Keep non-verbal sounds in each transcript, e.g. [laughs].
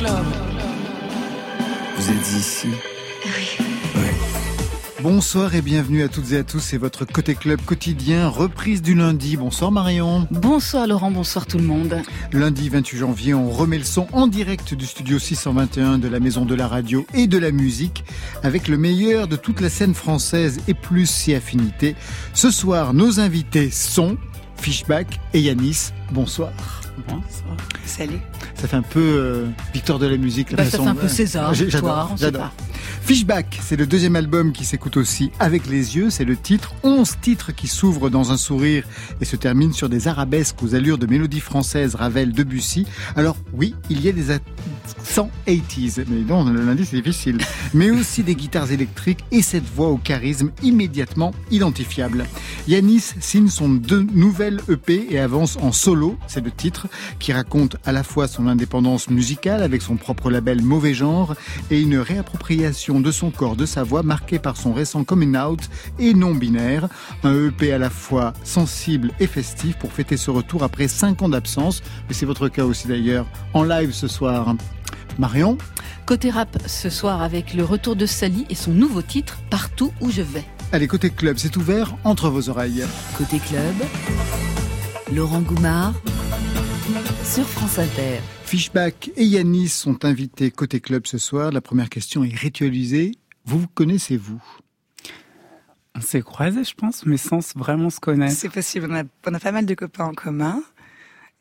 club. Vous êtes ici Oui. Bonsoir et bienvenue à toutes et à tous. C'est votre Côté Club quotidien, reprise du lundi. Bonsoir Marion. Bonsoir Laurent, bonsoir tout le monde. Lundi 28 janvier, on remet le son en direct du studio 621 de la Maison de la Radio et de la Musique avec le meilleur de toute la scène française et plus si affinité. Ce soir, nos invités sont Fishback et Yanis. Bonsoir. Bonsoir. Salut. Ça fait un peu euh, Victor de la musique. La bah, façon... Ça fait un peu César. J'adore. J'adore. Fishback, c'est le deuxième album qui s'écoute aussi avec les yeux, c'est le titre. 11 titres qui s'ouvrent dans un sourire et se terminent sur des arabesques aux allures de mélodie française, Ravel, Debussy. Alors oui, il y a des accents 80s, mais non, le lundi c'est difficile. Mais aussi des guitares électriques et cette voix au charisme immédiatement identifiable. Yanis signe son deux EP et avance en solo, c'est le titre, qui raconte à la fois son indépendance musicale avec son propre label Mauvais Genre et une réappropriation de son corps, de sa voix, marquée par son récent coming out et non binaire. Un EP à la fois sensible et festif pour fêter ce retour après 5 ans d'absence. Mais c'est votre cas aussi d'ailleurs, en live ce soir. Marion Côté rap ce soir avec le retour de Sally et son nouveau titre Partout où je vais. Allez, côté club, c'est ouvert entre vos oreilles. Côté club, Laurent Goumard sur France Inter. Fishback et Yanis sont invités côté club ce soir. La première question est ritualisée. Vous, vous connaissez-vous On s'est croisés, je pense, mais sans vraiment se connaître. C'est possible. On a, pas mal de copains en commun.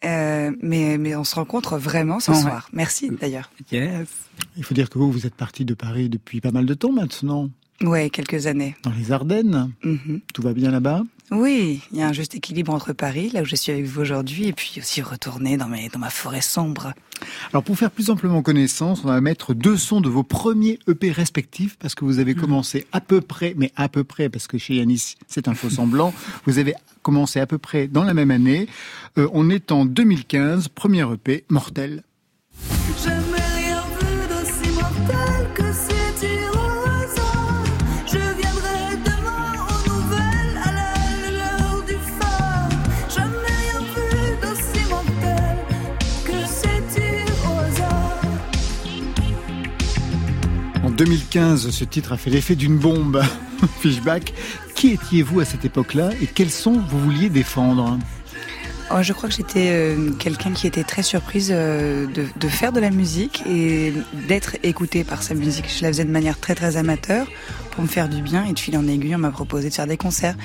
Euh, mais, mais on se rencontre vraiment ce soir. Merci d'ailleurs. Yes. Il faut dire que vous, vous êtes parti de Paris depuis pas mal de temps maintenant. Ouais, quelques années. Dans les Ardennes. Mhm. Tout va bien là-bas? Oui, il y a un juste équilibre entre Paris, là où je suis avec vous aujourd'hui, et puis aussi retourner dans, mes, dans ma forêt sombre. Alors pour faire plus amplement connaissance, on va mettre deux sons de vos premiers EP respectifs, parce que vous avez mhm. commencé à peu près, mais à peu près, parce que chez Yanis c'est un faux semblant, [laughs] vous avez commencé à peu près dans la même année. Euh, on est en 2015, premier EP, Mortel. 2015, ce titre a fait l'effet d'une bombe. [laughs] Fishback, qui étiez-vous à cette époque-là et quels sons vous vouliez défendre? Oh, je crois que j'étais euh, quelqu'un qui était très surprise euh, de, faire de la musique et d'être écoutée par sa musique. Je la faisais de manière très très amateur pour me faire du bien et de fil en aiguille, on m'a proposé de faire des concerts.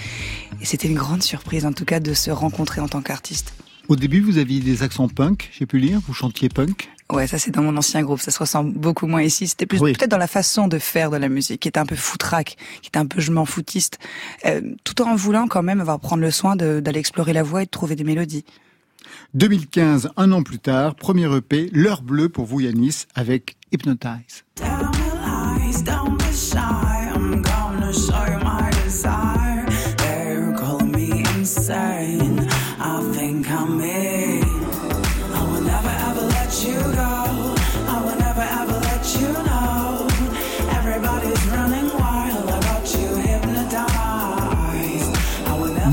Et c'était une grande surprise en tout cas de se rencontrer en tant qu'artiste. Au début, vous aviez des accents punk, j'ai pu lire, vous chantiez punk Ouais, ça c'est dans mon ancien groupe, ça se ressemble beaucoup moins ici. C'était plus peut-être dans la façon de faire de la musique, qui était un peu foutraque, qui était un peu je m'en foutiste, euh, tout en voulant quand même avoir prendre le soin d'aller explorer la voix et de trouver des mélodies. 2015, un an plus tard, premier EP, L'heure bleue pour vous Yanis, avec Hypnotize.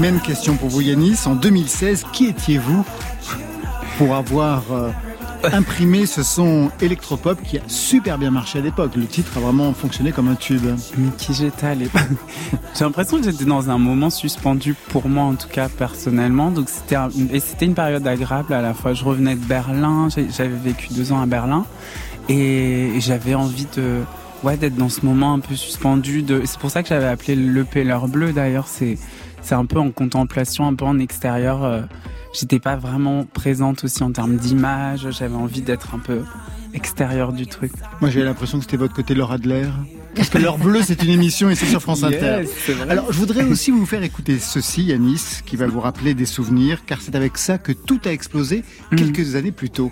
Même question pour vous Yanis. En 2016, qui étiez-vous pour avoir euh, imprimé ce son électropop qui a super bien marché à l'époque? Le titre a vraiment fonctionné comme un tube. qui j'étais à l'époque [laughs] J'ai l'impression que j'étais dans un moment suspendu pour moi en tout cas personnellement. Donc c'était et c'était une période agréable à la fois. Je revenais de Berlin, j'avais vécu deux ans à Berlin et j'avais envie de ouais d'être dans ce moment un peu suspendu. C'est pour ça que j'avais appelé le l'heure bleu d'ailleurs. C'est c'est un peu en contemplation, un peu en extérieur. Euh, j'étais pas vraiment présente aussi en termes d'image. J'avais envie d'être un peu extérieur du truc. Moi, j'ai l'impression que c'était votre côté Laura Adler. Parce que l'heure bleue, c'est une émission et c'est sur France Inter. Alors, je voudrais aussi vous faire écouter ceci, Yanis, qui va vous rappeler des souvenirs, car c'est avec ça que tout a explosé mm. quelques années plus tôt.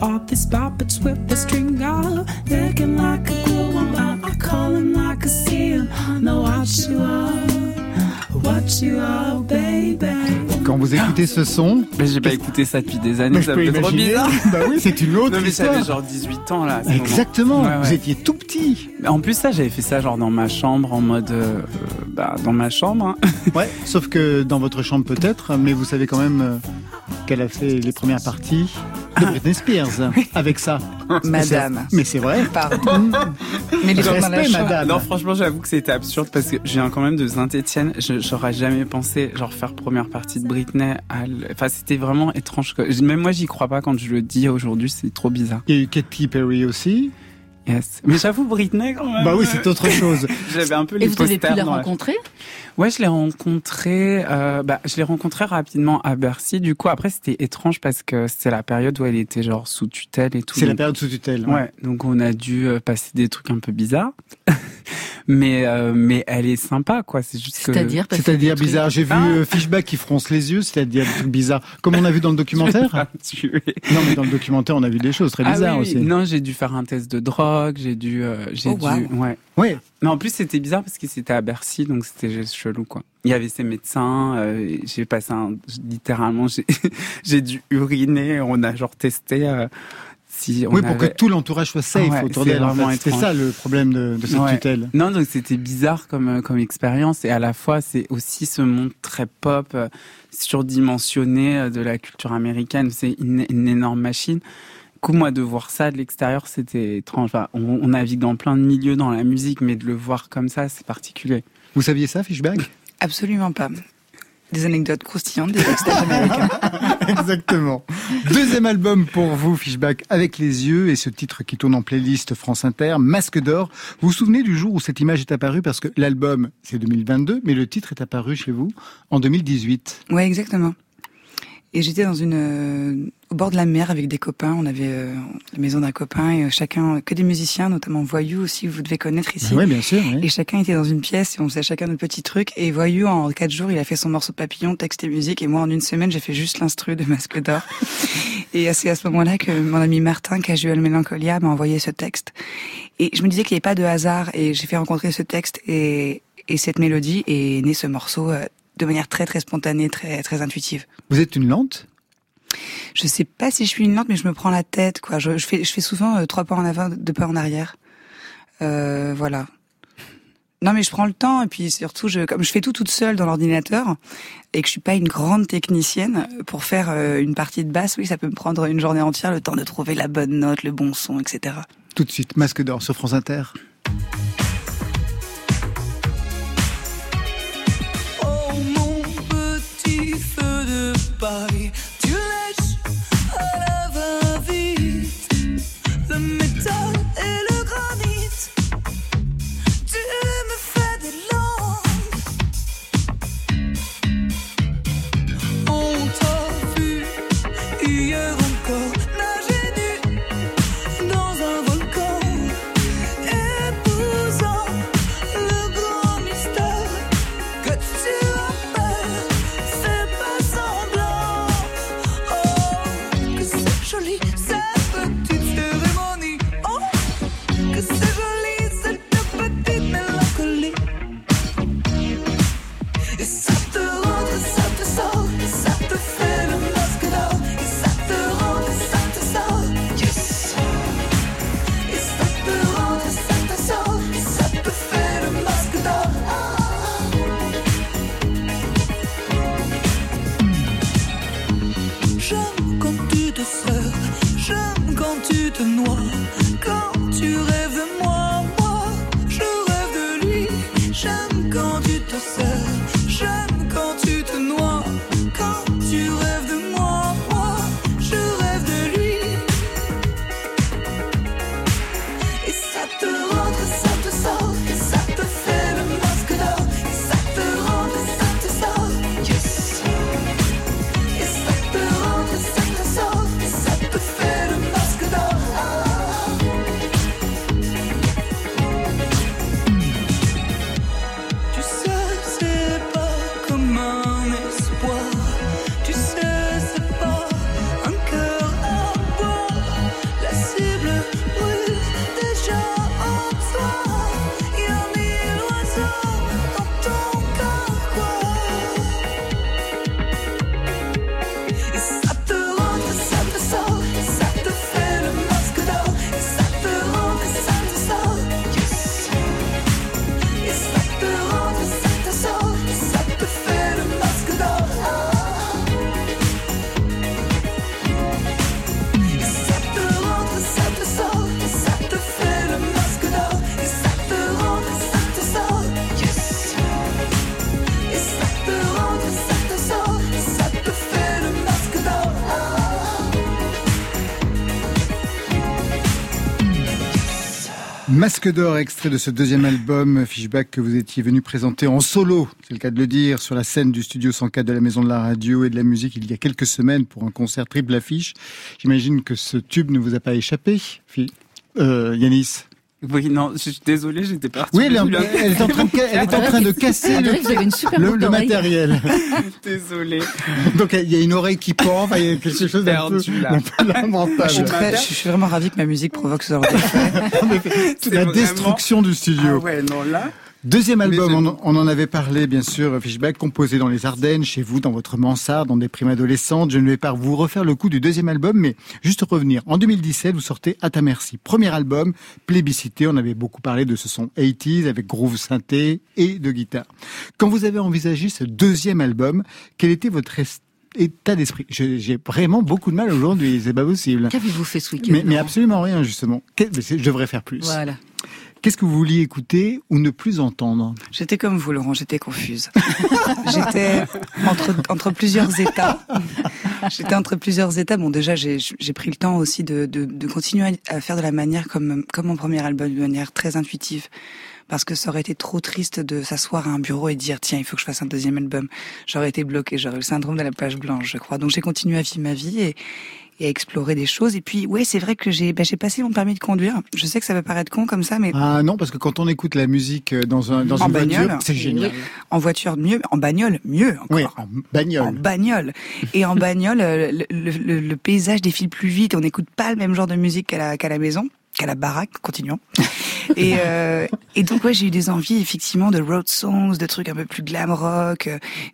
You put all these puppets with the string out, looking like a glue. I, I call him like a seal. Know what you are, what you are, baby. Quand vous écoutez ce son, Mais j'ai pas écouté ça depuis des années, ça me fait trop bizarre. [laughs] bah oui, c'est une autre Non mais histoire. j'avais genre 18 ans là. Exactement, Ouais, ouais. vous étiez tout petit. En plus ça, j'avais fait ça genre dans ma chambre en mode, euh, euh, bah dans ma chambre. hein. [laughs] Ouais, sauf que dans votre chambre peut-être, mais vous savez quand même euh, qu'elle a fait les premières parties de Britney Spears avec ça. [laughs] Madame. Mais c'est vrai. Pardon. Mais les Respect, madame. Non franchement j'avoue que c'était absurde parce que je viens quand même de Saint-Etienne. J'aurais jamais pensé genre faire première partie de Britney. À l- Enfin c'était vraiment étrange. Même moi j'y crois pas quand je le dis aujourd'hui. C'est trop bizarre. Il y a eu Katy Perry aussi. Yes. Mais j'avoue Britney quand même. Bah oui, c'est autre chose. [laughs] J'avais un peu Et les vous avez pu la rencontrer? Ouais, je l'ai rencontré. Euh, bah, je l'ai rencontré rapidement à Bercy. Du coup, après, c'était étrange parce que c'est la période où elle était genre sous tutelle et tout. C'est la période sous tutelle. Ouais, donc on a dû euh, passer des trucs un peu bizarres. [laughs] mais euh, mais elle est sympa, quoi. C'est juste que. C'est-à-dire passer C'est-à-dire bizarre. J'ai vu Ah. Fishback qui fronce les yeux, c'est-à-dire des trucs bizarres. Comme on a vu dans le [laughs] documentaire. Non, mais dans le documentaire, on a vu des choses très Ah bizarres oui, oui. aussi. Non, j'ai dû faire un test de drogue. J'ai dû. euh, j'ai Oh, dû. wow. Ouais. Ouais. Mais en plus, c'était bizarre parce que c'était à Bercy, donc c'était juste chelou, quoi. Il y avait ses médecins, euh, j'ai passé un, littéralement, [laughs] j'ai, dû uriner, on a genre testé, euh, si on Oui, pour avait... que tout l'entourage soit safe Ouais, autour d'elle. en fait. Étrange. ça le problème de, de cette Ouais. tutelle. Non, donc c'était bizarre comme, comme expérience et à la fois, c'est aussi ce monde très pop, surdimensionné de la culture américaine. C'est une, une énorme machine. Coup, moi, de voir ça de l'extérieur, c'était étrange. Enfin, on, on navigue dans plein de milieux dans la musique, mais de le voir comme ça, c'est particulier. Vous saviez ça, Fishback Absolument pas. Des anecdotes croustillantes des backstage américains. [laughs] [laughs] Exactement. Deuxième album pour vous, Fishback, avec les yeux, et ce titre qui tourne en playlist France Inter, Masque d'or. Vous vous souvenez du jour où cette image est apparue? Parce que l'album, c'est 2022, mais le titre est apparu chez vous en 2018. Ouais, exactement. Et j'étais dans une euh, au bord de la mer avec des copains. On avait euh, la maison d'un copain et euh, chacun que des musiciens, notamment Voyou aussi. Vous devez connaître ici. Oui, bien sûr. oui. Et chacun était dans une pièce et on faisait chacun notre petit truc. Et Voyou, en quatre jours, il a fait son morceau papillon, texte et musique. Et moi, en une semaine, j'ai fait juste l'instru de Masque d'Or. [laughs] et c'est à ce moment-là que mon ami Martin, Casual Melancholia, m'a envoyé ce texte. Et je me disais qu'il n'y avait pas de hasard. Et j'ai fait rencontrer ce texte et, et cette mélodie. Et est né ce morceau euh, de manière très, très spontanée, très, très intuitive. Vous êtes une lente? Je sais pas si je suis une lente, mais je me prends la tête, quoi. Je, fais, je fais souvent euh, trois pas en avant, deux pas en arrière. Euh, voilà. Non, mais je prends le temps et puis surtout, je, comme je fais tout toute seule dans l'ordinateur et que je suis pas une grande technicienne pour faire euh, une partie de basse, oui, ça peut me prendre une journée entière, le temps de trouver la bonne note, le bon son, etc. Tout de suite, Masque d'or sur France Inter. Masque d'or, extrait de ce deuxième album, Fishback, que vous étiez venu présenter en solo, c'est le cas de le dire, sur la scène du studio 104 de la Maison de la Radio et de la Musique il y a quelques semaines pour un concert triple affiche. J'imagine que ce tube ne vous a pas échappé, euh, Yanis oui, non, je suis désolé, j'étais parti. Oui, elle, est en- elle est en train de, elle est en train de casser le, matériel. [laughs] désolé. Donc il y a une oreille qui pend, enfin, il y a quelque chose d'un peu, lamentable. Je suis, très- je suis vraiment ravie que ma musique provoque ce genre [laughs] C'est la vraiment- destruction du Ah studio. ouais, non, là. Deuxième album, on, on en avait parlé bien sûr, Fishback, composé dans les Ardennes, chez vous, dans votre mansarde, dans des primes adolescentes. Je ne vais pas vous refaire le coup du deuxième album, mais juste revenir. En 2017, vous sortez À ta merci. Premier album, plébiscité, on avait beaucoup parlé de ce son 80s avec groove synthé et de guitare. Quand vous avez envisagé ce deuxième album, quel était votre état d'esprit? J'ai vraiment beaucoup de mal aujourd'hui, c'est pas possible. Qu'avez-vous fait ce week-end Mais, mais absolument rien, justement. Je devrais faire plus. Voilà. Qu'est-ce que vous vouliez écouter ou ne plus entendre? J'étais comme vous, Laurent, j'étais confuse. [laughs] j'étais entre, plusieurs états. J'étais entre plusieurs états. Bon, déjà, j'ai pris le temps aussi de, continuer à faire de la manière comme, comme mon premier album, de manière très intuitive. Parce que ça aurait été trop triste de s'asseoir à un bureau et dire, tiens, il faut que je fasse un deuxième album. J'aurais été bloquée, j'aurais eu le syndrome de la page blanche, je crois. Donc j'ai continué à vivre ma vie et, et à explorer des choses. Et puis, ouais, c'est vrai que j'ai bah, j'ai passé mon permis de conduire. Je sais que ça va paraître con comme ça, mais Ah non, parce que quand on écoute la musique euh, dans, un, dans En une bagnole. voiture, c'est génial. en voiture, mieux, en bagnole, mieux encore. Oui, en En bagnole. bagnole. Et en [laughs] bagnole, euh, le, le- le- le paysage défile plus vite. On n'écoute pas le même genre de musique qu'à la, qu'à la maison, qu'à la baraque. Continuons. Et, euh, et donc, ouais, j'ai eu des envies, effectivement, de road songs, de trucs un peu plus glam rock,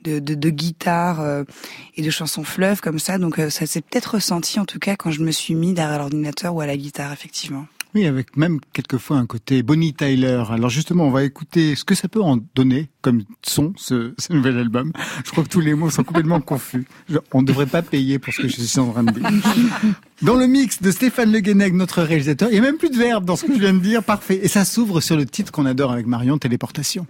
de, de, de guitare euh, et de chansons fleuves comme ça. Donc, euh, ça s'est peut-être ressenti, en tout cas, quand je me suis mis derrière l'ordinateur ou à la guitare, effectivement. Oui, avec même quelquefois un côté Bonnie Tyler. Alors justement, on va écouter ce que ça peut en donner comme son, ce, [laughs] nouvel album. Je crois que tous les mots sont complètement [laughs] confus. On ne devrait pas payer pour ce que je suis en train de dire. Dans le mix de Stéphane Le Guenec, notre réalisateur, il n'y a même plus de verbe dans ce que je viens de dire. Parfait. Et ça s'ouvre sur le titre qu'on adore avec Marion, Téléportation.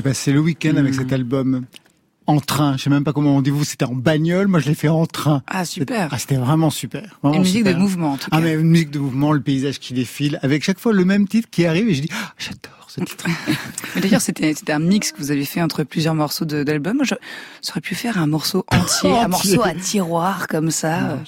J'ai passé le week-end avec cet album en train. Je sais même pas comment on dit vous. C'était en bagnole. Moi, je l'ai fait en train. Ah, super. Ah, c'était vraiment super. Vraiment Une musique super. de mouvement, en tout cas. Ah, mais une musique de mouvement, le paysage qui défile, avec chaque fois le même titre qui arrive et je dis, ah, j'adore ce titre. [laughs] D'ailleurs, c'était c'était un mix que vous avez fait entre plusieurs morceaux d'album. J'aurais pu faire un morceau entier, un [laughs] morceau à tiroir comme ça.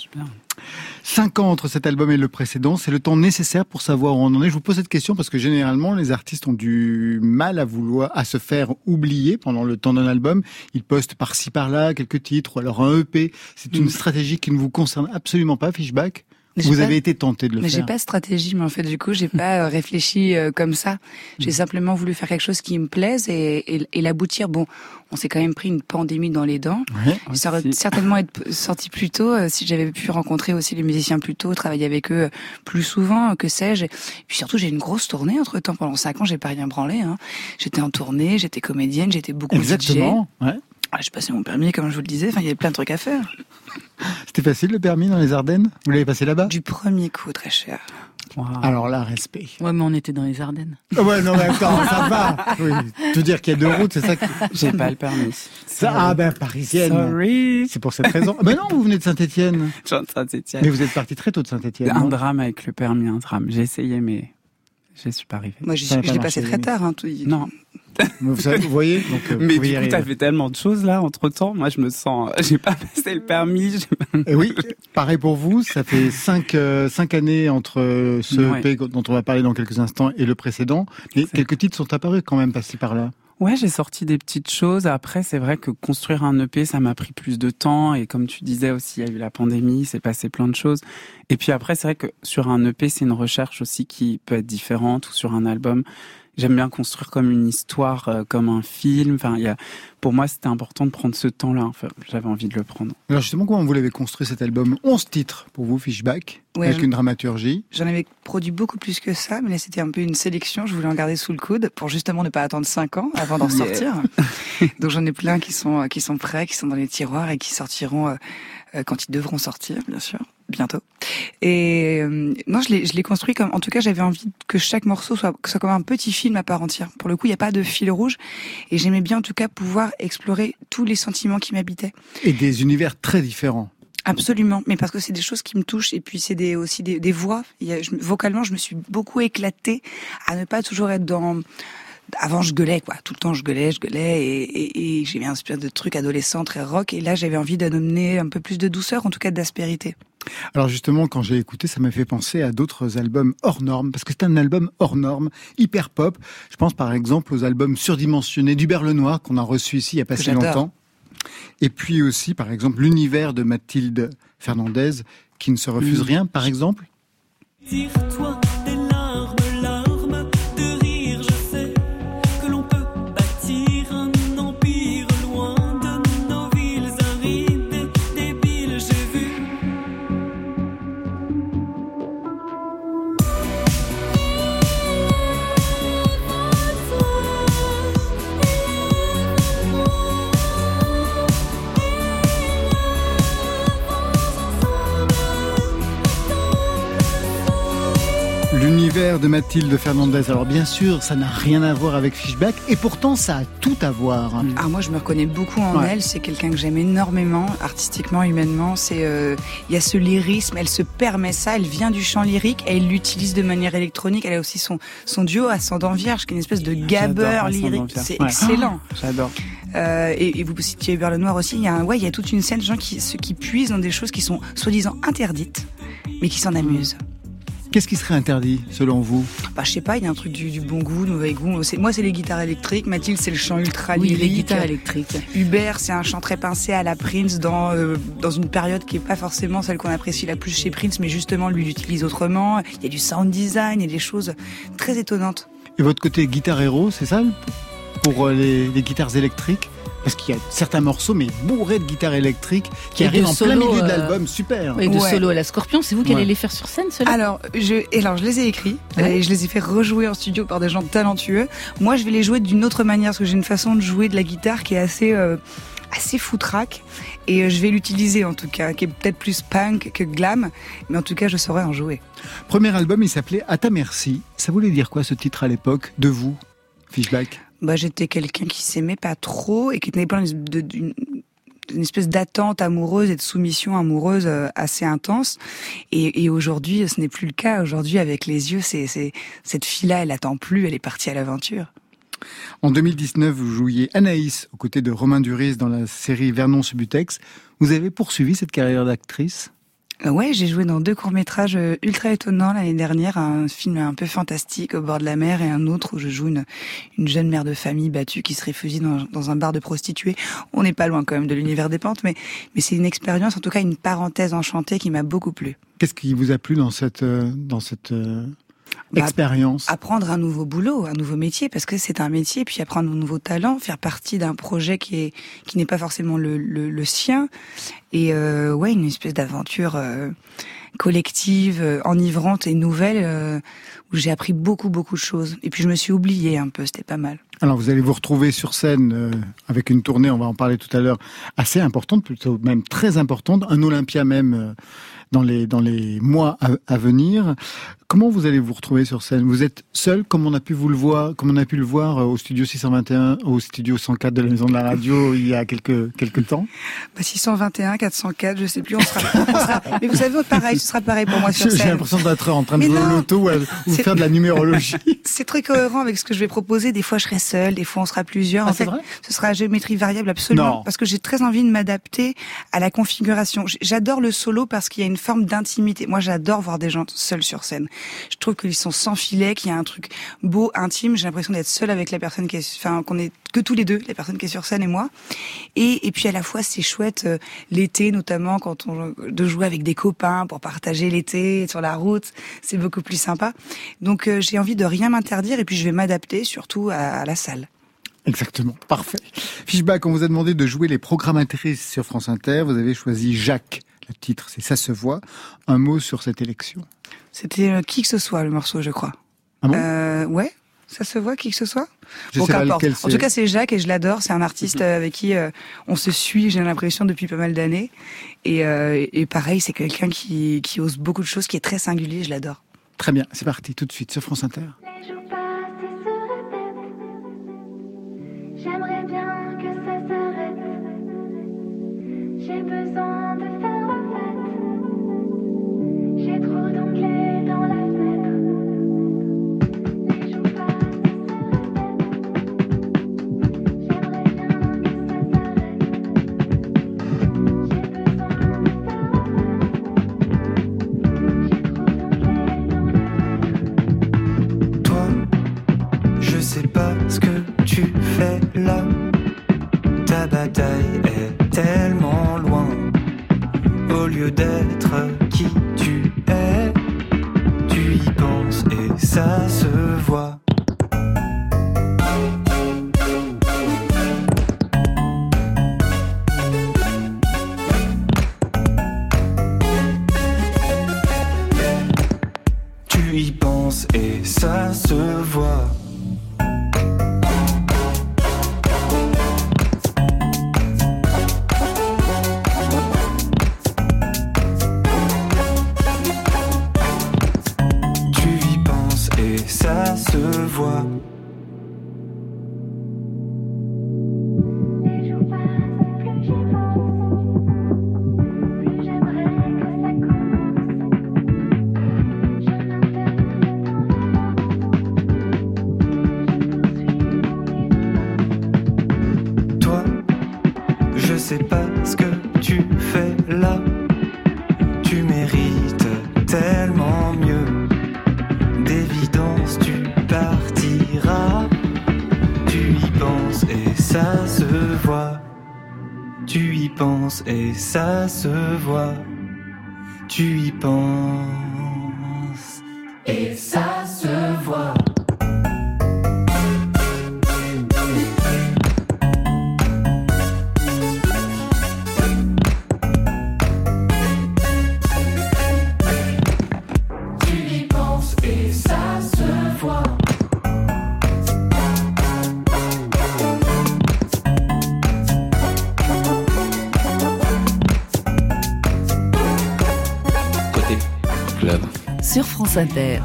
Cinq ans entre cet album et le précédent, c'est le temps nécessaire pour savoir où on en est. Je vous pose cette question parce que généralement, les artistes ont du mal à vouloir, à se faire oublier pendant le temps d'un album. Ils postent par-ci par-là quelques titres ou alors un EP. C'est une stratégie qui ne vous concerne absolument pas, Fishback. Vous pas- avez été tenté de le Mais j'ai faire. pas de stratégie, mais en fait, du coup, j'ai [laughs] pas euh, réfléchi euh, comme ça. J'ai Mm. simplement voulu faire quelque chose qui me plaise et, et, et l'aboutir. Bon, on s'est quand même pris une pandémie dans les dents. Ouais. Ça aurait Aussi. certainement été sorti plus tôt euh, si j'avais pu rencontrer aussi les musiciens plus tôt, travailler avec eux plus souvent, que sais-je. Et puis surtout, j'ai une grosse tournée entre temps. Pendant cinq ans, j'ai pas rien branlé. Hein. J'étais en tournée, j'étais comédienne, j'étais beaucoup Exactement. Ouais. Ah, j'ai passé mon permis, comme je vous le disais. Enfin, il y avait plein de trucs à faire. C'était facile le permis dans les Ardennes? Vous l'avez passé là-bas? Du premier coup, très cher. Alors là, respect. Ouais, mais on était dans les Ardennes. Ah ouais, non, mais [laughs] attends, ça va. Oui. Tu veux dire qu'il y a deux routes, c'est ça que... J'ai pas le permis. Ça, ah ben, parisienne. Sorry. C'est pour cette raison. Ben non, vous venez de Saint-Etienne. Jean de Saint-Étienne. Mais vous êtes parti très tôt de Saint-Etienne. Un drame avec le permis, un drame. J'ai essayé, mais je suis pas arrivé. Moi, je l'ai passé très tard. Hein, tout- Non. [laughs] Vous, savez- vous voyez donc, euh, [laughs] vous Mais y du coup, t'as fait tellement de choses là entre temps. Moi, je me sens, [laughs] j'ai pas passé le permis. Et oui, pareil pour vous, ça fait cinq, euh, cinq années entre euh, ce Ouais. EP dont on va parler dans quelques instants et le précédent. Mais quelques titres sont apparus quand même passés par là. Ouais, j'ai sorti des petites choses. Après, c'est vrai que construire un EP, ça m'a pris plus de temps. Et comme tu disais aussi, il y a eu la pandémie, c'est passé plein de choses. Et puis après, c'est vrai que sur un EP, c'est une recherche aussi qui peut être différente. Ou sur un album, j'aime bien construire comme une histoire, euh, comme un film. Enfin, il y a, pour moi, c'était important de prendre ce temps-là. Enfin, j'avais envie de le prendre. Alors justement, comment vous l'avez construit cet album? 11 titres pour vous, Fishback, Ouais, avec une dramaturgie. J'en avais produit beaucoup plus que ça, mais là c'était un peu une sélection. Je voulais en garder sous le coude pour justement ne pas attendre cinq ans avant d'en [laughs] sortir. [laughs] Donc j'en ai plein qui sont qui sont prêts, qui sont dans les tiroirs et qui sortiront euh, euh, quand ils devront sortir, bien sûr, bientôt. Et euh, non, je l'ai je l'ai construit comme. En tout cas, j'avais envie que chaque morceau soit que soit comme un petit film à part entière. Pour le coup, il n'y a pas de fil rouge, et j'aimais bien en tout cas pouvoir explorer tous les sentiments qui m'habitaient. Et des univers très différents. Absolument, mais parce que c'est des choses qui me touchent et puis c'est des, aussi des, des voix. Il y a, je, vocalement, je me suis beaucoup éclatée à ne pas toujours être dans. Avant, je gueulais quoi, tout le temps je gueulais, je gueulais et, et, et j'ai espèce de truc adolescent très rock et là j'avais envie d'amener un peu plus de douceur, en tout cas d'aspérité. Alors justement, quand j'ai écouté, ça m'a fait penser à d'autres albums hors normes, parce que c'est un album hors norme, hyper pop. Je pense par exemple aux albums surdimensionnés d'Hubert Lenoir qu'on a reçu ici il y a pas si longtemps. Et puis aussi, par exemple, l'univers de Mathilde Fernandez, qui ne se refuse rien, par exemple. Tire-toi De Mathilde Fernandez. Alors bien sûr, ça n'a rien à voir avec Fishback, et pourtant ça a tout à voir. Ah moi je me reconnais beaucoup en Ouais. elle, c'est quelqu'un que j'aime énormément, artistiquement, humainement. C'est euh, il y a ce lyrisme, elle se permet ça, elle vient du chant lyrique et elle l'utilise de manière électronique. Elle a aussi son son duo ascendant vierge, qui est une espèce de gabeur lyrique. C'est Ouais. excellent. J'adore. Euh, et, et vous citiez Hubert Lenoir aussi. Il y a un, ouais, il y a toute une scène de gens qui se- qui puisent dans des choses qui sont soi-disant interdites, mais qui s'en amusent. Qu'est-ce qui serait interdit, selon vous Bah, je sais pas, il y a un truc du, du bon goût, du mauvais goût. C'est- Moi, c'est les guitares électriques. Mathilde, c'est le chant ultra Oui, lyrique. les guitares électriques. Hubert, c'est un chant très pincé à la Prince dans euh, dans une période qui est pas forcément celle qu'on apprécie la plus chez Prince, mais justement lui l'utilise autrement. Il y a du sound design, il y a des choses très étonnantes. Et votre côté guitare héros, c'est ça Pour euh, les, les guitares électriques Parce qu'il y a certains morceaux, mais bourrés de guitares électriques, qui Et arrivent en plein milieu de euh, l'album. Super Et de Ouais. solo à la Scorpion, c'est vous qui Ouais. allez les faire sur scène, cela Alors, je, alors, je les ai écrits Ouais. et je les ai fait rejouer en studio par des gens talentueux. Moi, je vais les jouer d'une autre manière parce que j'ai une façon de jouer de la guitare qui est assez euh, assez foutraque et euh, je vais l'utiliser en tout cas, qui est peut-être plus punk que glam, mais en tout cas, je saurais en jouer. Premier album, il s'appelait À ta merci. Ça voulait dire quoi ce titre à l'époque De vous, Fishback? Bah, j'étais quelqu'un qui s'aimait pas trop et qui tenait plein d'une espèce d'attente amoureuse et de soumission amoureuse euh, assez intense. Et, aujourd'hui, ce n'est plus le cas. Aujourd'hui, avec les yeux, c'est cette fille-là, elle attend plus, elle est partie à l'aventure. En 2019, vous jouiez Anaïs aux côtés de Romain Duris dans la série Vernon Subutex. Vous avez poursuivi cette carrière d'actrice? Ouais, j'ai joué dans deux courts-métrages euh, ultra étonnants l'année dernière, un film un peu fantastique au bord de la mer et un autre où je joue une, une jeune mère de famille battue qui se réfugie dans, un bar de prostituées. On n'est pas loin quand même de l'univers des pentes, mais, mais c'est une expérience, en tout cas une parenthèse enchantée qui m'a beaucoup plu. Qu'est-ce qui vous a plu dans cette, euh, dans cette euh, Bah, expérience apprendre un nouveau boulot, un nouveau métier, parce que c'est un métier, puis apprendre un nouveau talent, faire partie d'un projet qui est qui n'est pas forcément le, le, le sien, et euh, ouais, une espèce d'aventure euh, collective, euh, enivrante et nouvelle, euh, où j'ai appris beaucoup beaucoup de choses. Et puis je me suis oubliée un peu, c'était pas mal. Alors vous allez vous retrouver sur scène euh, avec une tournée, on va en parler tout à l'heure, assez importante, plutôt même très importante, un Olympia même euh, dans les dans les mois à, à venir. Comment vous allez vous retrouver sur scène? Vous êtes seul, comme on a pu vous le voir, comme on a pu le voir euh, au studio 621, au studio 104 de la Maison de la Radio [laughs] il y a quelques quelques temps? Bah, 621, 404, je sais plus, on sera, on sera- Mais vous savez, pareil, ce sera pareil pour moi sur J'ai scène. l'impression d'être en train de jouer loto ou, ou faire de la numérologie. [laughs] C'est très cohérent avec ce que je vais proposer. Des fois, je serai seule, des fois, on sera plusieurs. Ah, en fait, vrai? ce sera à géométrie variable absolument, Non. parce que j'ai très envie de m'adapter à la configuration. J'adore le solo parce qu'il y a une forme d'intimité. Moi, j'adore voir des gens seuls sur scène. Je trouve qu'ils sont sans filet, qu'il y a un truc beau, intime. J'ai l'impression d'être seule avec la personne qui est, enfin, qu'on est que tous les deux, la personne qui est sur scène et moi. Et, puis à la fois, c'est chouette euh, l'été, notamment quand on de jouer avec des copains pour partager l'été sur la route. C'est beaucoup plus sympa. Donc euh, j'ai envie de rien m'interdire et puis je vais m'adapter surtout à, la salle. Exactement, parfait. Fishback, on vous a demandé de jouer les programmatrices sur France Inter. Vous avez choisi Jacques. Le titre, c'est Ça se voit. Un mot sur cette élection. C'était euh, qui que ce soit le morceau, je crois. Ah bon? Euh, ouais. Ça se voit qui que ce soit? Je Bon, sais pas En tout cas, c'est Jacques et je l'adore. C'est un artiste euh, avec qui euh, on se suit, j'ai l'impression, depuis pas mal d'années. Et, euh, et pareil, c'est quelqu'un qui, qui ose beaucoup de choses, qui est très singulier. Je l'adore. Très bien, c'est parti tout de suite sur France Inter. Les jours passent et se répètent. Ta bataille est tellement loin. Au lieu d'être qui tu es, tu y penses et ça se voit. Et ça se voit. Tu y penses Inter.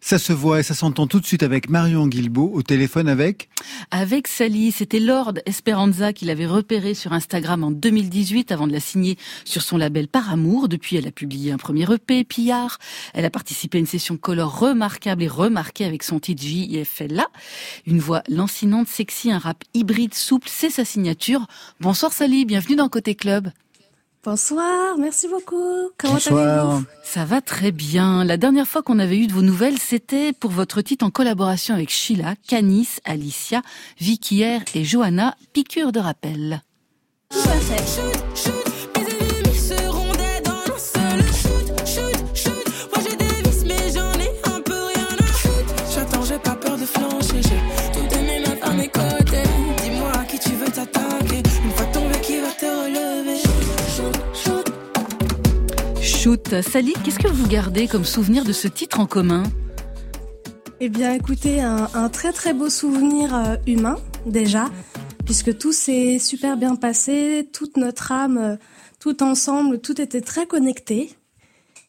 Ça se voit et ça s'entend tout de suite avec Marion Guilbault au téléphone avec Avec Sally, c'était Lord Esperanza qui l'avait repérée sur Instagram en 2018 avant de la signer sur son label Par Amour. Depuis, elle a publié un premier EP, Pillard. Elle a participé à une session color remarquable et remarquée avec son titre JFLA. Une voix lancinante, sexy, un rap hybride, souple, c'est sa signature. Bonsoir Sally, bienvenue dans Côté Club. Bonsoir, merci beaucoup. Comment Bonsoir. allez-vous? Ça va très bien. La dernière fois qu'on avait eu de vos nouvelles, c'était pour votre titre en collaboration avec Sheila, Canis, Alicia, Vicky R et Johanna, Piqûre de rappel. Sally, qu'est-ce que vous gardez comme souvenir de ce titre en commun Eh bien, écoutez, un, très très beau souvenir euh, humain déjà, puisque tout s'est super bien passé, toute notre âme, euh, tout ensemble, tout était très connecté.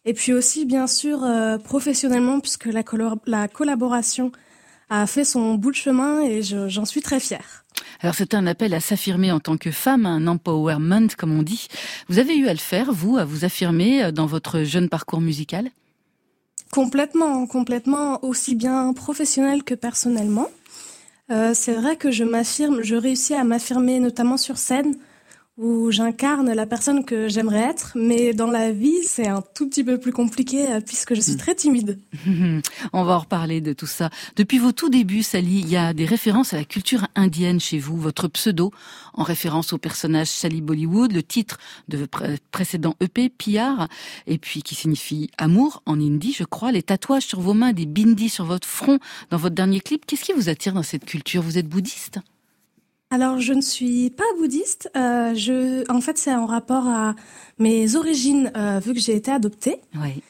Et puis aussi, bien sûr, euh, professionnellement, puisque la, collaboration a fait son bout de chemin et je- j'en suis très fière. Alors c'était un appel à s'affirmer en tant que femme, un empowerment comme on dit. Vous avez eu à le faire, vous, à vous affirmer euh, dans votre jeune parcours musical? Complètement, complètement, aussi bien professionnel que personnellement. Euh, c'est vrai que je m'affirme, je réussis à m'affirmer notamment sur scène où j'incarne la personne que j'aimerais être, mais dans la vie, c'est un tout petit peu plus compliqué euh, puisque je suis très timide. [laughs] On va en reparler de tout ça. Depuis vos tout débuts, Sally, il y a des références à la culture indienne chez vous. Votre pseudo, en référence au personnage Sally Bollywood, le titre de votre pré- précédent EP, Piar, et puis qui signifie amour en hindi, je crois, les tatouages sur vos mains, des bindis sur votre front dans votre dernier clip. Qu'est-ce qui vous attire dans cette culture? Vous êtes bouddhiste? Alors, je ne suis pas bouddhiste. euh, je, en fait, c'est en rapport à mes origines, euh, vu que j'ai été adoptée. Oui.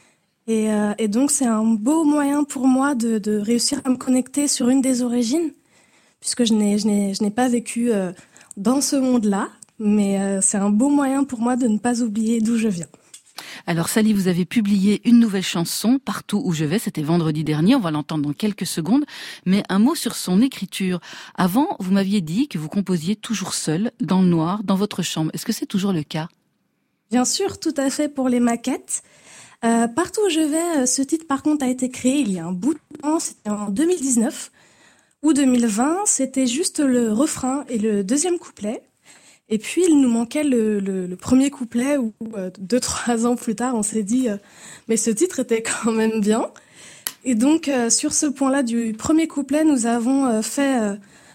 Et, euh, et donc, c'est un beau moyen pour moi de, de réussir à me connecter sur une des origines, puisque je n'ai, je n'ai, je n'ai pas vécu euh, dans ce monde-là, mais euh, c'est un beau moyen pour moi de ne pas oublier d'où je viens. Alors Sally, vous avez publié une nouvelle chanson, Partout où je vais, c'était vendredi dernier, on va l'entendre dans quelques secondes, mais un mot sur son écriture. Avant, vous m'aviez dit que vous composiez toujours seul, dans le noir, dans votre chambre. Est-ce que c'est toujours le cas? Bien sûr, tout à fait pour les maquettes. Euh, partout où je vais, euh, ce titre par contre a été créé il y a un bout de temps, c'était en 2019 ou 2020, c'était juste le refrain et le deuxième couplet. Et puis il nous manquait le, le- le premier couplet où euh, deux trois ans plus tard on s'est dit euh, mais ce titre était quand même bien. Et donc euh, sur ce point-là du premier couplet, nous avons fait,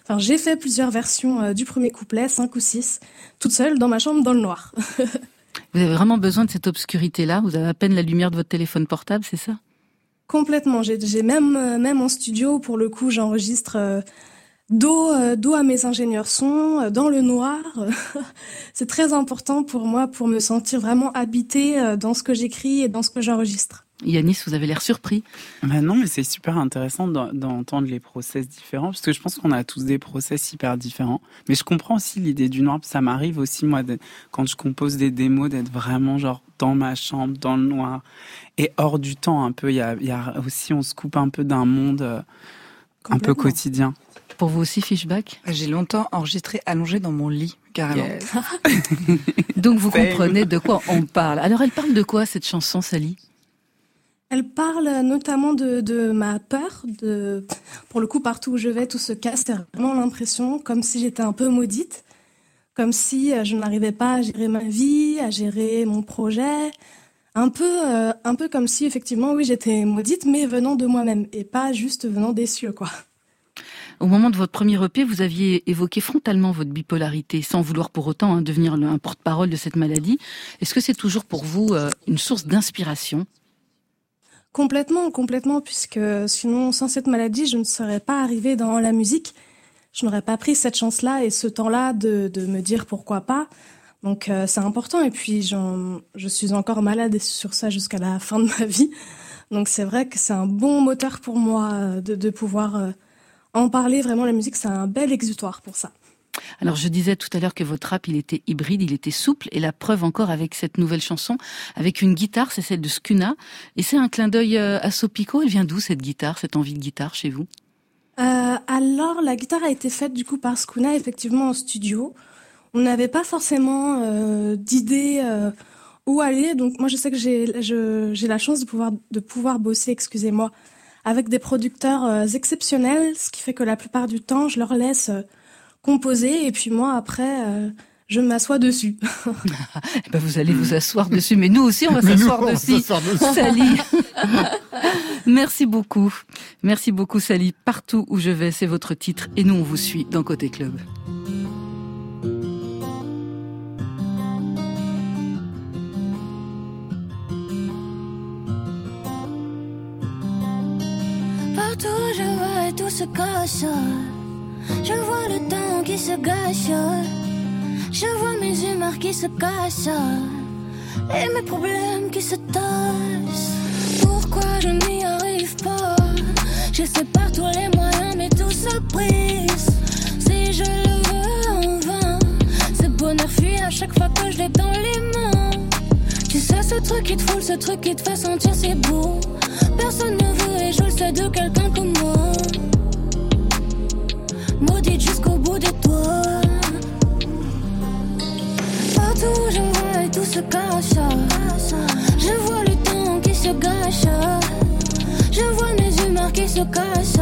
enfin j'ai fait plusieurs versions du premier couplet, cinq ou six, toute seule dans ma chambre dans le noir. [laughs] Vous avez vraiment besoin de cette obscurité-là Vous avez à peine la lumière de votre téléphone portable, c'est ça? Complètement. J'ai même même en studio pour le coup j'enregistre dos euh, dos à mes ingénieurs son euh, dans le noir. [laughs] C'est très important pour moi pour me sentir vraiment habité euh, dans ce que j'écris et dans ce que j'enregistre. Yanis, vous avez l'air surpris. Bah non, mais c'est super intéressant d'en- d'entendre les process différents, parce que je pense qu'on a tous des process hyper différents. Mais je comprends aussi l'idée du noir, ça m'arrive aussi, moi, de- quand je compose des démos, d'être vraiment genre dans ma chambre, dans le noir, et hors du temps un peu. Il y a, il y a aussi, on se coupe un peu d'un monde euh, un peu quotidien. Pour vous aussi, Fishback? J'ai longtemps enregistré allongé dans mon lit, carrément. [laughs] Donc vous Same. comprenez de quoi on parle. Alors elle parle de quoi cette chanson, Sally? Elle parle notamment de, de ma peur, de pour le coup partout où je vais tout se casse. C'est vraiment l'impression comme si j'étais un peu maudite, comme si euh, je n'arrivais pas à gérer ma vie, à gérer mon projet. Un peu, euh, un peu comme si effectivement oui j'étais maudite, mais venant de moi-même et pas juste venant des cieux quoi. Au moment de votre premier EP, vous aviez évoqué frontalement votre bipolarité, sans vouloir pour autant hein, devenir un porte-parole de cette maladie. Est-ce que c'est toujours pour vous euh, une source d'inspiration? Complètement, complètement, puisque sinon, sans cette maladie, je ne serais pas arrivée dans la musique. Je n'aurais pas pris cette chance-là et ce temps-là de, de me dire pourquoi pas. Donc euh, c'est important. Et puis je suis encore malade sur ça jusqu'à la fin de ma vie. Donc c'est vrai que c'est un bon moteur pour moi euh, de, de pouvoir en parler. Vraiment, la musique, c'est un bel exutoire pour ça. Alors je disais tout à l'heure que votre rap, il était hybride, il était souple, et la preuve encore avec cette nouvelle chanson, avec une guitare, c'est celle de Skuna, et c'est un clin d'œil euh, à Sopico. Elle vient d'où cette guitare, cette envie de guitare chez vous? Euh, alors, la guitare a été faite du coup par Skuna, effectivement, en studio. On n'avait pas forcément euh, d'idée euh, où aller, donc moi je sais que j'ai la chance de pouvoir de pouvoir bosser, excusez-moi, avec des producteurs euh, exceptionnels, ce qui fait que la plupart du temps je leur laisse euh, composer et puis moi après euh, je m'assois dessus. [laughs] Eh ben, vous allez vous asseoir dessus, mais nous aussi on va s'asseoir dessus. s'asseoir dessus. Sally, [laughs] merci beaucoup, merci beaucoup Sally. Partout où je vais, c'est votre titre, et nous on vous suit dans Côté Club. Je vois le temps qui se gâche. Je vois mes humeurs qui se cassent. Et mes problèmes qui se tassent. Pourquoi je n'y arrive pas? J'essaie par tous les moyens, mais tout se brise. Si je le veux en vain, ce bonheur fuit à chaque fois que je l'ai dans les mains. Tu sais, ce truc qui te fout, ce truc qui te fait sentir si beau. Personne ne veut et je le sais de quelqu'un comme moi. Maudite jusqu'au bout de toi. Partout où je vois tout se cache. Je vois le temps qui se gâche. Je vois mes humeurs qui se cassent.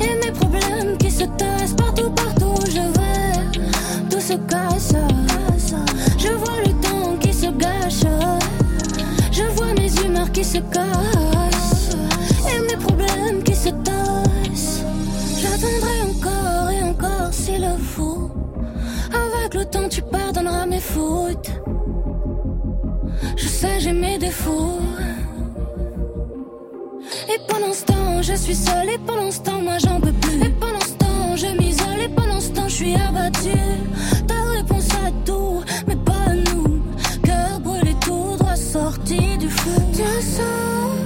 Et mes problèmes qui se tassent. Partout, partout où je vais, tout se casse. Je vois le temps qui se gâche. Je vois mes humeurs qui se cassent. Et mes problèmes qui se tassent. J'attendrai s'il le faut. Avec le temps, tu pardonneras mes fautes. Je sais, j'ai mes défauts. Et pendant ce temps, je suis seule. Et pendant ce temps, moi j'en peux plus. Et pendant ce temps, je m'isole. Et pendant ce temps, je suis abattue. Ta réponse à tout, mais pas à nous. Cœur brûlé tout droit sorti du feu. Tu sens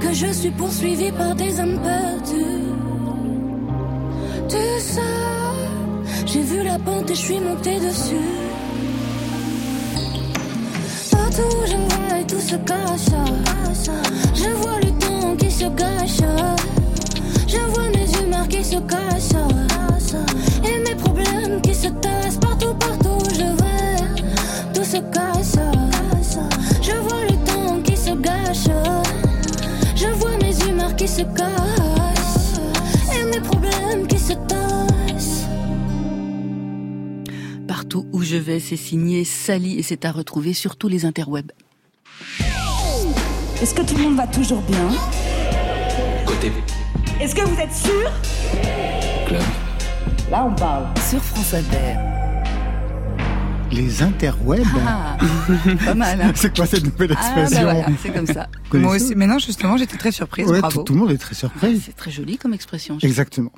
que je suis poursuivie par des âmes perdues. J'ai vu la pente et je suis montée dessus. Partout je vois et tout se cache. Je vois le temps qui se gâche. Je vois mes humeurs qui se cassent. Et mes problèmes qui se tassent. Partout, partout je vais, tout se casse. Je vois le temps qui se gâche. Je vois mes humeurs qui se cassent. Partout où je vais, c'est signé Sally et c'est à retrouver sur tous les interwebs. Est-ce que tout le monde va toujours bien? Côté Est-ce que vous êtes sûr? Club. Là, on parle. Sur France Inter. Les interwebs. Ah, pas mal. Hein [laughs] C'est quoi cette nouvelle ah, expression? bah voilà, c'est comme ça. Moi aussi, mais non, justement, j'étais très surprise. Ouais, bravo. tout, tout le monde est très surpris. C'est très joli comme expression. Exactement.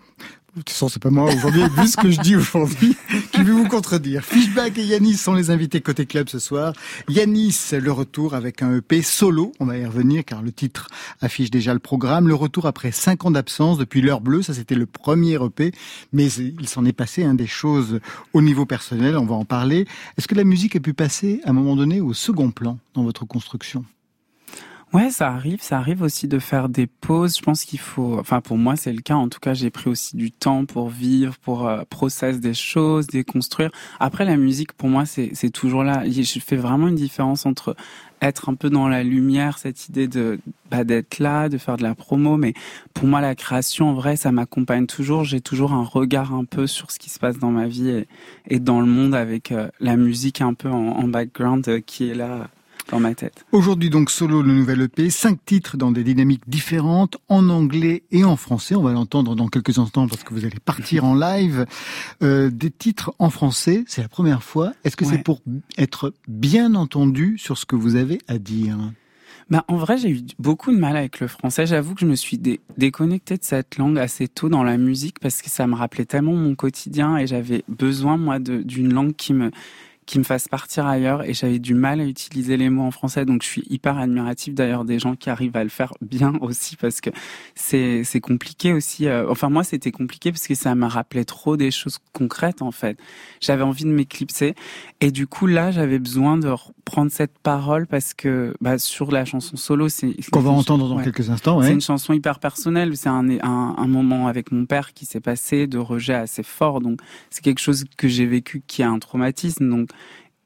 De toute c'est pas moi aujourd'hui. [laughs] Vu ce que je dis aujourd'hui, [laughs] qui vais vous contredire. Fishback et Yanis sont les invités côté club ce soir. Yanis, le retour avec un EP solo. On va y revenir car le titre affiche déjà le programme. Le retour après cinq ans d'absence depuis l'heure bleue. Ça, c'était le premier EP. Mais il s'en est passé hein, des choses au niveau personnel. On va en parler. Est-ce que la musique a pu passer à un moment donné au second plan dans votre construction? Ouais, ça arrive. Ça arrive aussi de faire des pauses. Je pense qu'il faut, enfin pour moi c'est le cas. En tout cas, j'ai pris aussi du temps pour vivre, pour euh, process des choses, déconstruire. Après, la musique pour moi c'est c'est toujours là. Je fais vraiment une différence entre être un peu dans la lumière, cette idée de bah, d'être là, de faire de la promo. Mais pour moi, la création, en vrai, ça m'accompagne toujours. J'ai toujours un regard un peu sur ce qui se passe dans ma vie et, dans le monde avec euh, la musique un peu en, en background euh, qui est là dans ma tête. Aujourd'hui donc solo le nouvel EP, cinq titres dans des dynamiques différentes, en anglais et en français. On va l'entendre dans quelques instants parce que vous allez partir en live. Euh, des titres en français, c'est la première fois. Est-ce que Ouais. c'est pour être bien entendu sur ce que vous avez à dire? Bah, en vrai, j'ai eu beaucoup de mal avec le français. J'avoue que je me suis dé- déconnectée de cette langue assez tôt dans la musique parce que ça me rappelait tellement mon quotidien et j'avais besoin, moi, d'une langue qui me, qui me fasse partir ailleurs et j'avais du mal à utiliser les mots en français. Donc, je suis hyper admirative d'ailleurs des gens qui arrivent à le faire bien [laughs] aussi parce que c'est, c'est compliqué aussi. euh, Enfin, moi, c'était compliqué parce que ça me rappelait trop des choses concrètes, en fait. J'avais envie de m'éclipser. Et du coup, là, j'avais besoin de reprendre cette parole parce que, bah, sur la chanson solo, c'est... Qu'on va entendre dans Ouais. quelques instants. C'est Ouais. une chanson hyper personnelle. C'est un, un, un moment avec mon père qui s'est passé de rejet assez fort. Donc, c'est quelque chose que j'ai vécu qui a un traumatisme. Donc,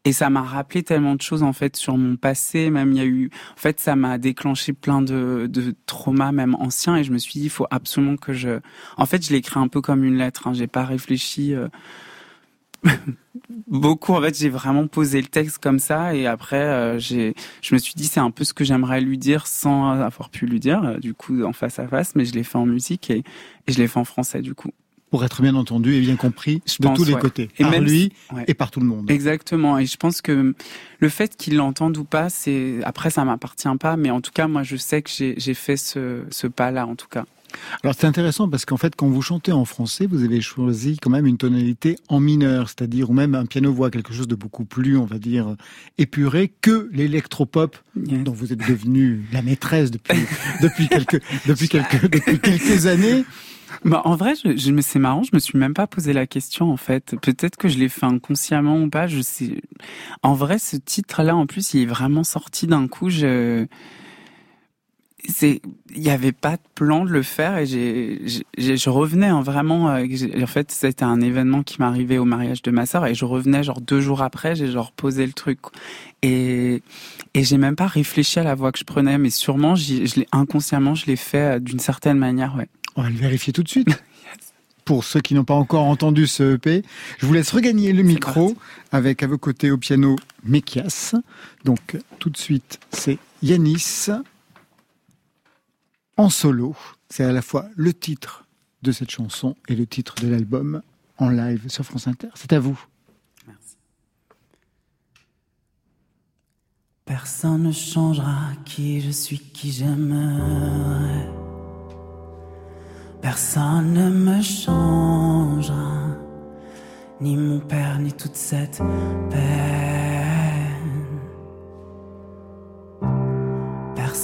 et ça m'a rappelé tellement de choses en fait sur mon passé. Même il y a eu, en fait, ça m'a déclenché plein de, de traumas même anciens. Et je me suis dit, il faut absolument que je. En fait, je l'ai écrit un peu comme une lettre. Hein. J'ai pas réfléchi. euh, [laughs] beaucoup. En fait, j'ai vraiment posé le texte comme ça et après, euh, j'ai, je me suis dit c'est un peu ce que j'aimerais lui dire sans avoir pu lui dire, euh, du coup en face à face. Mais je l'ai fait en musique et je l'ai fait en français du coup. Pour être bien entendu et bien compris Je de pense, tous les ouais. côtés, Et par même lui ouais. et par tout le monde. Exactement. Et je pense que le fait qu'il l'entende ou pas, c'est après ça m'appartient pas, mais en tout cas moi je sais que j'ai, fait ce, ce pas-là en tout cas. Alors c'est intéressant parce qu'en fait, quand vous chantez en français, vous avez choisi quand même une tonalité en mineur, c'est-à-dire ou même un piano-voix, quelque chose de beaucoup plus, on va dire, épuré que l'électropop Yes. dont vous êtes devenue la maîtresse depuis [laughs] depuis quelques depuis quelques depuis quelques années. Bah, en vrai, je, je c'est marrant, je me suis même pas posé la question en fait. Peut-être que je l'ai fait inconsciemment ou pas, je sais. En vrai, ce titre-là, en plus, il est vraiment sorti d'un coup. Je, c'est, il y avait pas de plan de le faire et j'ai, j'ai- je revenais hein, vraiment. euh, en fait, c'était un événement qui m'arrivait au mariage de ma sœur et je revenais genre deux jours après, j'ai genre posé le truc et et j'ai même pas réfléchi à la voix que je prenais, mais sûrement, j'y- je l'ai inconsciemment, je l'ai fait euh, d'une certaine manière, ouais. On va le vérifier tout de suite. [laughs] Pour ceux qui n'ont pas encore entendu ce EP, je vous laisse regagner le micro avec à vos côtés au piano Mekias. Donc tout de suite, c'est Yanis en solo. C'est à la fois le titre de cette chanson et le titre de l'album en live sur France Inter. C'est à vous. Personne ne changera qui je suis, qui j'aimerais. Personne ne me changera, ni mon père, ni toute cette peine.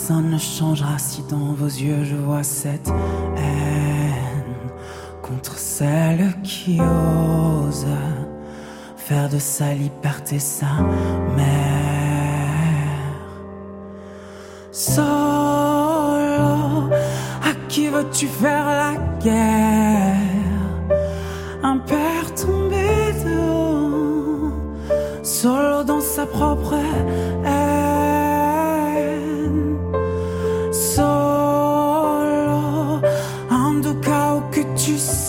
Ne changera si dans vos yeux je vois cette haine contre celle qui ose faire de sa liberté sa mère. Solo, à qui veux-tu faire la guerre? Un père tombé de solo dans sa propre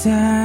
tu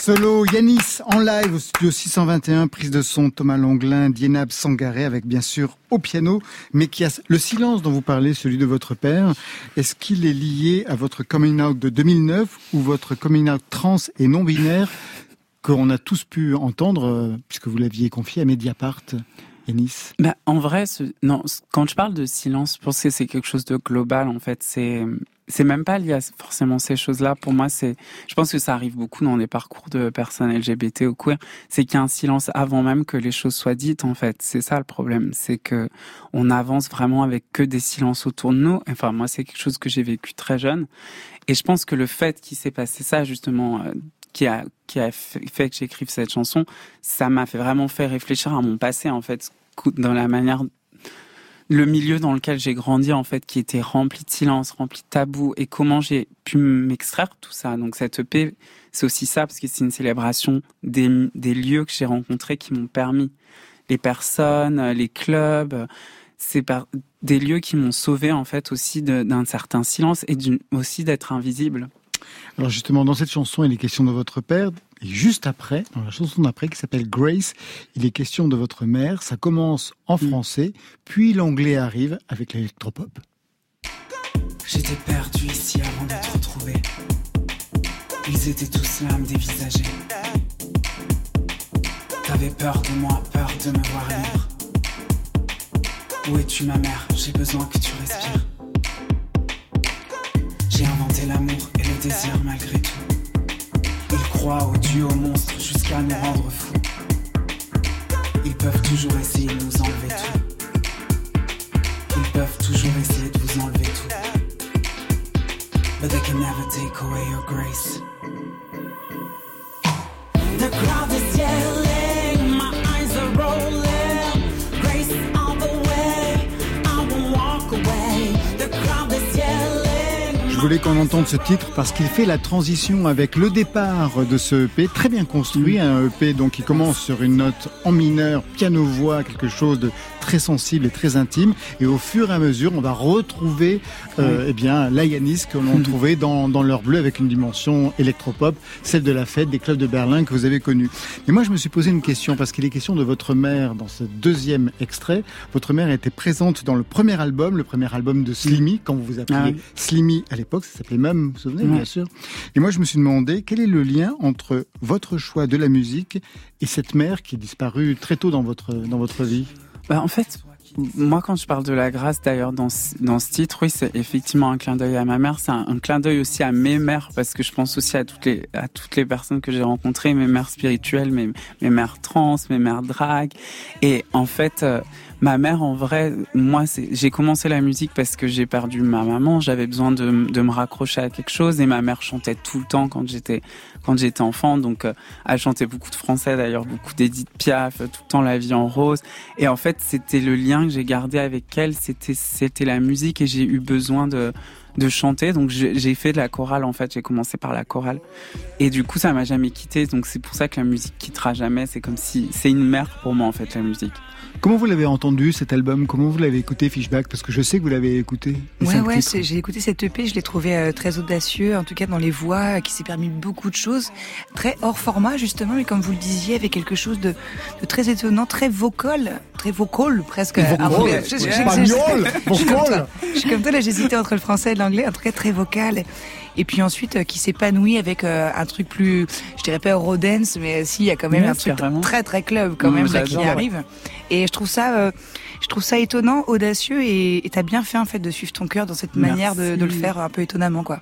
Solo Yanis en live au studio 621, prise de son Thomas Longlin, Dienab Sangaré avec bien sûr au piano Mekias. Le silence dont vous parlez, celui de votre père, est-ce qu'il est lié à votre coming out de 2009 ou votre coming out trans et non binaire qu'on a tous pu entendre euh, puisque vous l'aviez confié à Mediapart Yanis? Bah, en vrai, ce- non, quand je parle de silence, je pense que c'est quelque chose de global, en fait. C'est, c'est même pas lié à forcément ces choses-là. Pour moi, c'est, je pense que ça arrive beaucoup dans les parcours de personnes LGBT ou queer. C'est qu'il y a un silence avant même que les choses soient dites, en fait. C'est ça le problème. C'est que on avance vraiment avec que des silences autour de nous. Enfin, moi, c'est quelque chose que j'ai vécu très jeune. Et je pense que le fait qu'il s'est passé ça, justement, euh, qui a, qui a fait que j'écrive cette chanson, ça m'a fait vraiment fait réfléchir à mon passé, en fait, dans la manière, le milieu dans lequel j'ai grandi, en fait, qui était rempli de silence, rempli de tabous, et comment j'ai pu m'extraire tout ça. Donc, cette EP, c'est aussi ça, parce que c'est une célébration des, lieux que j'ai rencontrés qui m'ont permis. Les personnes, les clubs, c'est des lieux qui m'ont sauvé, en fait, aussi d'un certain silence et aussi d'être invisible. Alors justement, dans cette chanson, il est question de votre père. Et juste après, dans la chanson d'après, qui s'appelle Grace, il est question de votre mère. Ça commence en français, puis l'anglais arrive avec l'électropop. J'étais perdu ici avant de te retrouver. Ils étaient tous là à me dévisager. T'avais peur de moi, peur de me voir libre. Où es-tu ma mère? J'ai besoin que tu respires. J'ai inventé l'amour et le désir malgré tout. Croient au dieu, au monstre jusqu'à nous rendre fous. Ils peuvent toujours essayer de nous enlever tout. Ils peuvent toujours essayer de vous enlever tout. But they can never take away your grace. The crowd voulais qu'on entende ce titre parce qu'il fait la transition avec le départ de ce EP très bien construit, un EP donc qui commence sur une note en mineur, piano-voix, quelque chose de très sensible et très intime. Et au fur et à mesure, on va retrouver euh, eh bien la Yanis que l'on [laughs] trouvait dans, dans l'heure bleue avec une dimension électropop, celle de la fête des clubs de Berlin que vous avez connue. Mais moi, je me suis posé une question parce qu'il est question de votre mère dans ce deuxième extrait. Votre mère était présente dans le premier album, le premier album de Slimmy, quand vous vous appeliez Ah oui. Slimmy à l'époque, ça s'appelait même, vous vous souvenez, bien sûr. Et moi, je me suis demandé quel est le lien entre votre choix de la musique et cette mère qui est disparue très tôt dans votre, dans votre vie? Bah, en fait, moi, quand je parle de la grâce, d'ailleurs, dans, ce- dans ce titre, oui, c'est effectivement un clin d'œil à ma mère. C'est un, un clin d'œil aussi à mes mères, parce que je pense aussi à toutes les, à toutes les personnes que j'ai rencontrées, mes mères spirituelles, mes, mes mères trans, mes mères drag. Et en fait, euh, ma mère, en vrai, moi, j'ai commencé la musique parce que j'ai perdu ma maman. J'avais besoin de, de me raccrocher à quelque chose. Et ma mère chantait tout le temps quand j'étais, quand j'étais enfant. Donc, euh, elle chantait beaucoup de français, d'ailleurs, beaucoup d'Edith Piaf, euh, tout le temps La vie en rose. Et en fait, c'était le lien que j'ai gardé avec elle, c'était c'était la musique et j'ai eu besoin de de chanter. Donc j'ai fait de la chorale en fait, j'ai commencé par la chorale. Et du coup, ça m'a jamais quitté. Donc c'est pour ça que la musique quittera jamais, c'est comme si c'est une mère pour moi en fait la musique. Comment vous l'avez entendu cet album Comment vous l'avez écouté Fishback Parce que je sais que vous l'avez écouté. Ouais, ouais, j'ai écouté cette EP, je l'ai trouvé euh, très audacieux, en tout cas dans les voix, euh, qui s'est permis beaucoup de choses, très hors format justement, mais comme vous le disiez, avec quelque chose de, de très étonnant, très vocal, très vocal presque. Ah. Je suis comme toi, là j'hésitais entre le français et l'anglais, en tout cas très vocal. Et puis ensuite, euh, qui s'épanouit avec euh, un truc plus, je dirais pas Eurodance, mais euh, si, il y a quand même un truc très très club quand même là, qui arrive. Et je trouve ça, euh, je trouve ça étonnant, audacieux, et t'as bien fait en fait de suivre ton cœur dans cette manière de, de le faire un peu étonnamment quoi.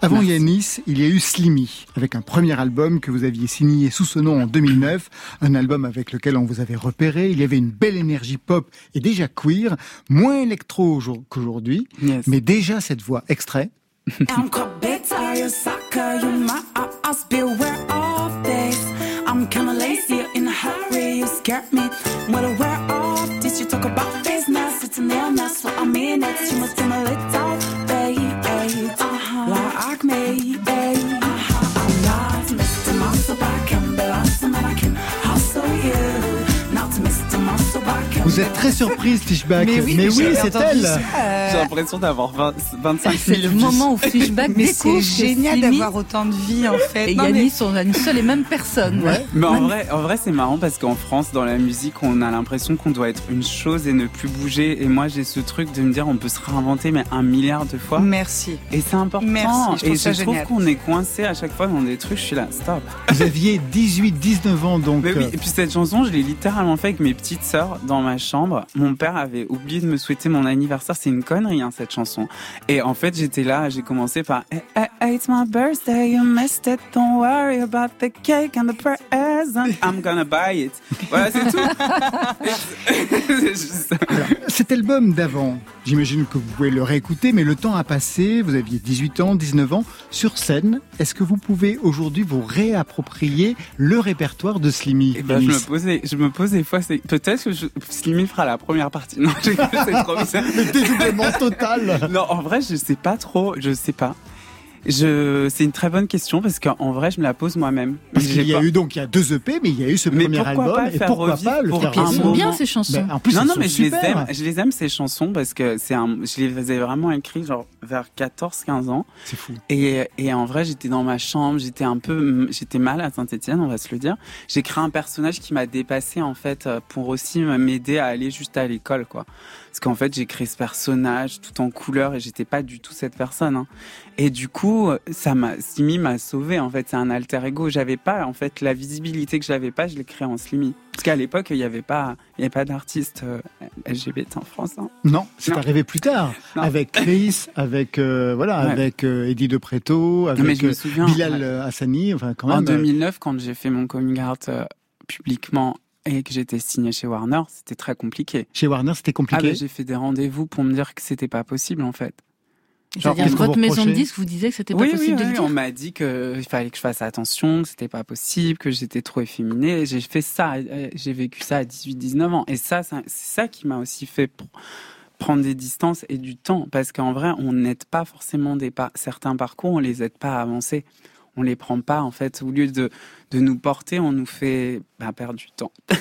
Avant Merci. Yanis, il y a eu Slimmy, avec un premier album que vous aviez signé sous ce nom en 2009, un album avec lequel on vous avait repéré. Il y avait une belle énergie pop et déjà queer, moins électro aujourd- qu'aujourd'hui, Yes. mais déjà cette voix extrait. I'm big tire sucker, you my ass, beware of this. I'm kinda lazy, in a hurry, you scared me. Well, aware of this, you talk about business, it's an illness, what I mean, it's you must be my little Vous êtes très surprise, Fishback. Mais oui, mais j'ai oui, c'est elle. euh, J'ai l'impression d'avoir 20 25 C'est le moment où Fishback Mais découvre c'est génial d'avoir autant de vie en fait. et Non, mais- Yannis sont une seule et même personne. Mais en vrai, en vrai c'est marrant parce qu'en France, dans la musique, on a l'impression qu'on doit être une chose et ne plus bouger. Et moi, j'ai ce truc de me dire, on peut se réinventer, mais un milliard de fois. Merci. Et c'est important. Merci, je et ça je trouve qu'on est coincé à chaque fois dans des trucs. Je suis là, stop. Vous aviez 18, 19 ans, donc. Mais oui, euh, et puis cette chanson, je l'ai littéralement fait avec mes petites sœurs dans ma chambre. Mon père avait oublié de me souhaiter mon anniversaire. C'est une connerie, hein, cette chanson. Et en fait, j'étais là, j'ai commencé par It's my birthday, you missed it. Don't worry about the cake and the present. I'm gonna buy it. Voilà, c'est tout. C'est juste- Alors, cet album d'avant, j'imagine que vous pouvez le réécouter, mais le temps a passé, vous aviez 18 ans, 19 ans. Sur scène, est-ce que vous pouvez aujourd'hui vous réapproprier le répertoire de Slimmy? Eh ben, je me Yanis posais, je me fois, c'est peut-être que je, Slimmy fera la première partie. [laughs] Non, j'ai- c'est trop bizarre. [laughs] Le dédoublement total Non, en vrai, je sais pas trop, je sais pas. Je, c'est une très bonne question parce qu'en vrai, je me la pose moi-même. Parce qu'il y a pas- eu donc il y a deux EP, mais il y a eu ce Mais premier pourquoi album. pas et faire pourquoi pas le pour faire un sont bien moment. ces chansons. Ben, en plus, non, non, mais je les aime, je les aime ces chansons parce que c'est un, je les ai vraiment écrites genre vers 14-15 ans. C'est fou. Et, et en vrai, j'étais dans ma chambre, j'étais un peu, j'étais mal à Saint-Etienne, on va se le dire. J'ai créé un personnage qui m'a dépassé en fait euh, pour aussi m'aider à aller juste à l'école, quoi. Parce qu'en fait, j'ai créé ce personnage tout en couleur et j'étais pas du tout cette personne. hein. Et du coup, ça m'a, Slimy m'a sauvé. En fait, c'est un alter ego. J'avais pas, en fait, la visibilité que j'avais pas, je l'ai créé en Slimy. Parce qu'à l'époque, il y avait pas, il y avait pas d'artiste euh, LGBT en France. hein. Non, c'est Non. arrivé plus tard. Non. Avec Chris, [laughs] avec euh, voilà, Ouais. avec euh, Eddie de Preto, avec souviens, Bilal ouais. Hassani, enfin quand même. En euh, 2009, quand j'ai fait mon coming out euh, publiquement et que j'étais signé chez Warner, c'était très compliqué. Chez Warner, c'était Ah compliqué. bah, j'ai fait des rendez-vous pour me dire que c'était pas possible en fait. Genre, que votre maison de disques vous disait que c'était pas oui, possible oui, de oui, le dire on m'a dit qu'il fallait que je fasse attention, que c'était pas possible, que j'étais trop efféminée. J'ai fait ça, euh, j'ai vécu ça à 18-19 ans. Et ça, ça- c'est ça qui m'a aussi fait pr- prendre des distances et du temps. Parce qu'en vrai, on n'aide pas forcément des certains parcours, on les aide pas à avancer. On les prend pas, en fait. Au lieu de, de nous porter, on nous fait bah, perdre du temps. [laughs]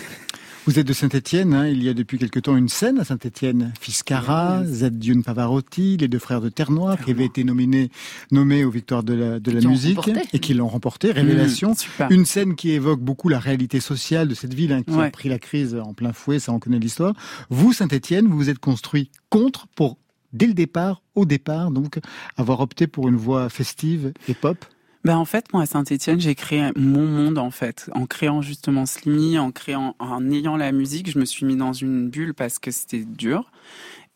Vous êtes de Saint-Étienne, hein, il y a depuis quelque temps une scène à Saint-Étienne. Fiscara, Z. Dune Pavarotti, les deux frères de Terre-Noire, qui avaient été nominés, nommés aux victoires de la, de la musique remporté. et qui l'ont remporté. Révélation. Mmh. Une scène qui évoque beaucoup la réalité sociale de cette ville hein, qui a pris la crise en plein fouet, ça on connaît l'histoire. Vous, Saint-Étienne, vous vous êtes construit contre pour, dès le départ, au départ, donc, avoir opté pour une voie festive et pop. Ben en fait, moi à Saint-Etienne, j'ai créé mon monde en fait, en créant justement Slimy, en créant, en ayant la musique, je me suis mis dans une bulle parce que c'était dur.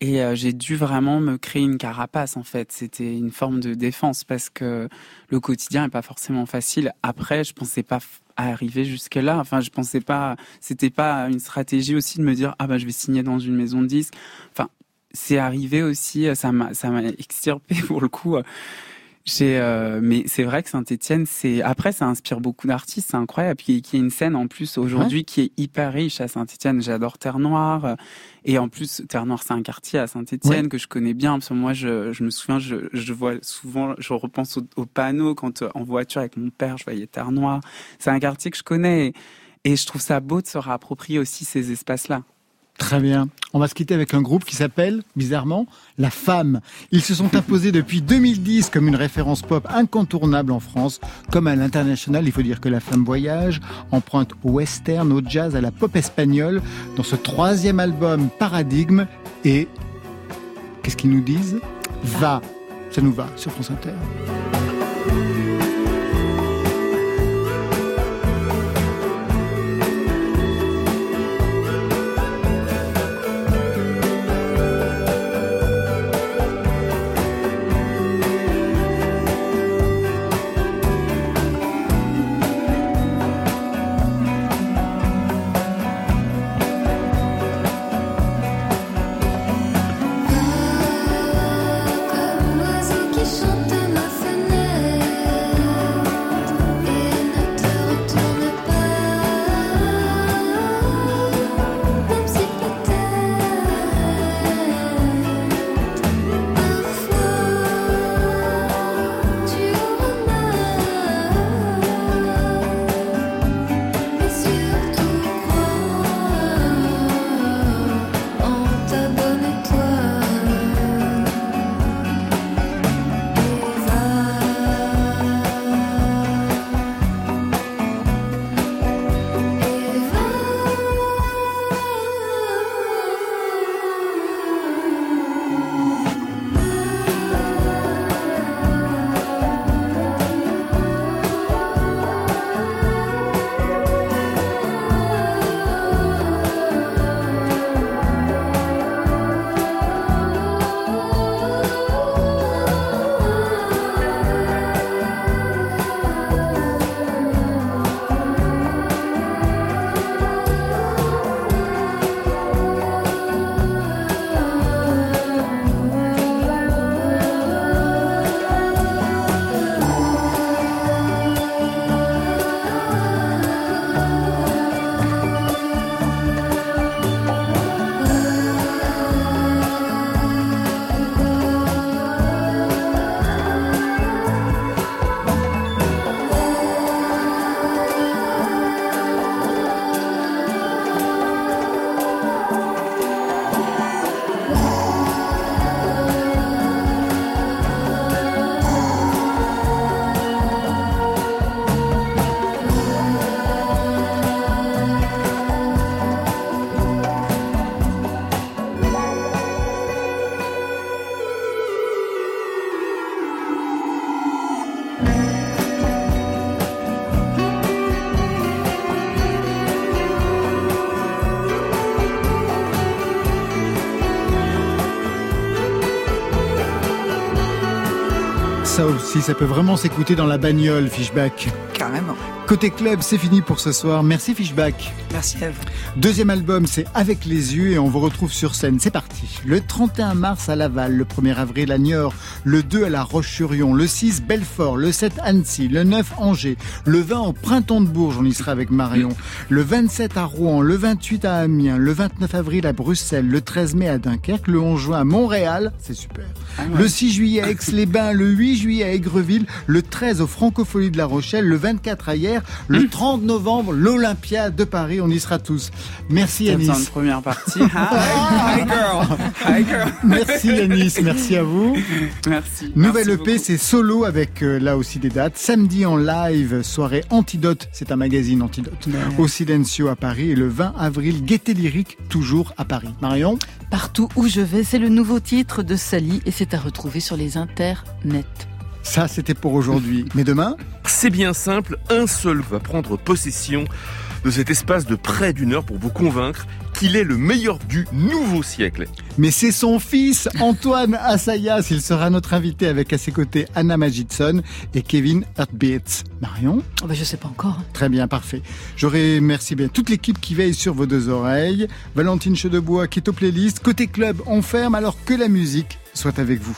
Et euh, j'ai dû vraiment me créer une carapace en fait. C'était une forme de défense parce que le quotidien est pas forcément facile. Après, je pensais pas arriver jusque là. Enfin, je pensais pas. C'était pas une stratégie aussi de me dire ah ben je vais signer dans une maison de disques. Enfin, c'est arrivé aussi. Ça m'a ça m'a extirpé [laughs] pour le coup. J'ai, euh, mais c'est vrai que Saint-Etienne, c'est après ça inspire beaucoup d'artistes, c'est incroyable. Puis qu'il y ait une scène en plus aujourd'hui qui est hyper riche à Saint-Etienne. J'adore Terre Noire euh, et en plus Terre Noire c'est un quartier à Saint-Etienne Ouais. que je connais bien parce que moi je, je me souviens, je, je vois souvent, je repense aux au panneaux quand euh, en voiture avec mon père, je voyais Terre Noire. C'est un quartier que je connais et, et je trouve ça beau de se réapproprier aussi ces espaces-là. Très bien. On va se quitter avec un groupe qui s'appelle, bizarrement, La Femme. Ils se sont imposés depuis 2010 comme une référence pop incontournable en France. Comme à l'international, il faut dire que La Femme voyage, emprunte au western, au jazz, à la pop espagnole, dans ce troisième album Paradigme. Et qu'est-ce qu'ils nous disent? Va. Ça nous va sur France Inter. Ça aussi, ça peut vraiment s'écouter dans la bagnole, Fishback. Carrément. Côté club, c'est fini pour ce soir. Merci Fishback. Merci vous. Deuxième album, c'est Avec les yeux et on vous retrouve sur scène. C'est parti. Le 31 mars à Laval, le 1er avril à Niort, le 2 à La Roche-sur-Yon, le 6 Belfort, le 7 Annecy, le 9 Angers, le 20 au Printemps de Bourges, on y sera avec Marion, le 27 à Rouen, le 28 à Amiens, le 29 avril à Bruxelles, le 13 mai à Dunkerque, le 11 juin à Montréal, c'est super. Le 6 juillet à Aix-les-Bains, le 8 juillet à Aigreville, le 13 au Francopholies de La Rochelle, le 24 à hier, le 30 novembre, l'Olympia de Paris, on y sera tous. Merci Yanis. besoin de première partie. [laughs] Hi, girl. Hi, girl. Merci Yanis, merci à vous. Merci. Nouvelle Merci EP, c'est solo avec euh, là aussi des dates. Samedi en live, soirée Antidote, c'est un magazine Antidote, au Silencio à Paris. Et le 20 avril, Gaieté Lyrique, toujours à Paris. Marion? Partout où je vais, c'est le nouveau titre de Sally et c'est à retrouver sur les internets. Ça, c'était pour aujourd'hui. Mais demain C'est bien simple, un seul va prendre possession de cet espace de près d'une heure pour vous convaincre qu'il est le meilleur du nouveau siècle. Mais c'est son fils, Antoine Assayas. Il sera notre invité avec à ses côtés Anna Magidson et Kevin Heartbeats. Marion Oh bah, je sais pas encore. Très bien, parfait. Je remercie bien toute l'équipe qui veille sur vos deux oreilles. Valentine Chedebois qui est aux playlists. Côté club, on ferme alors que la musique soit avec vous.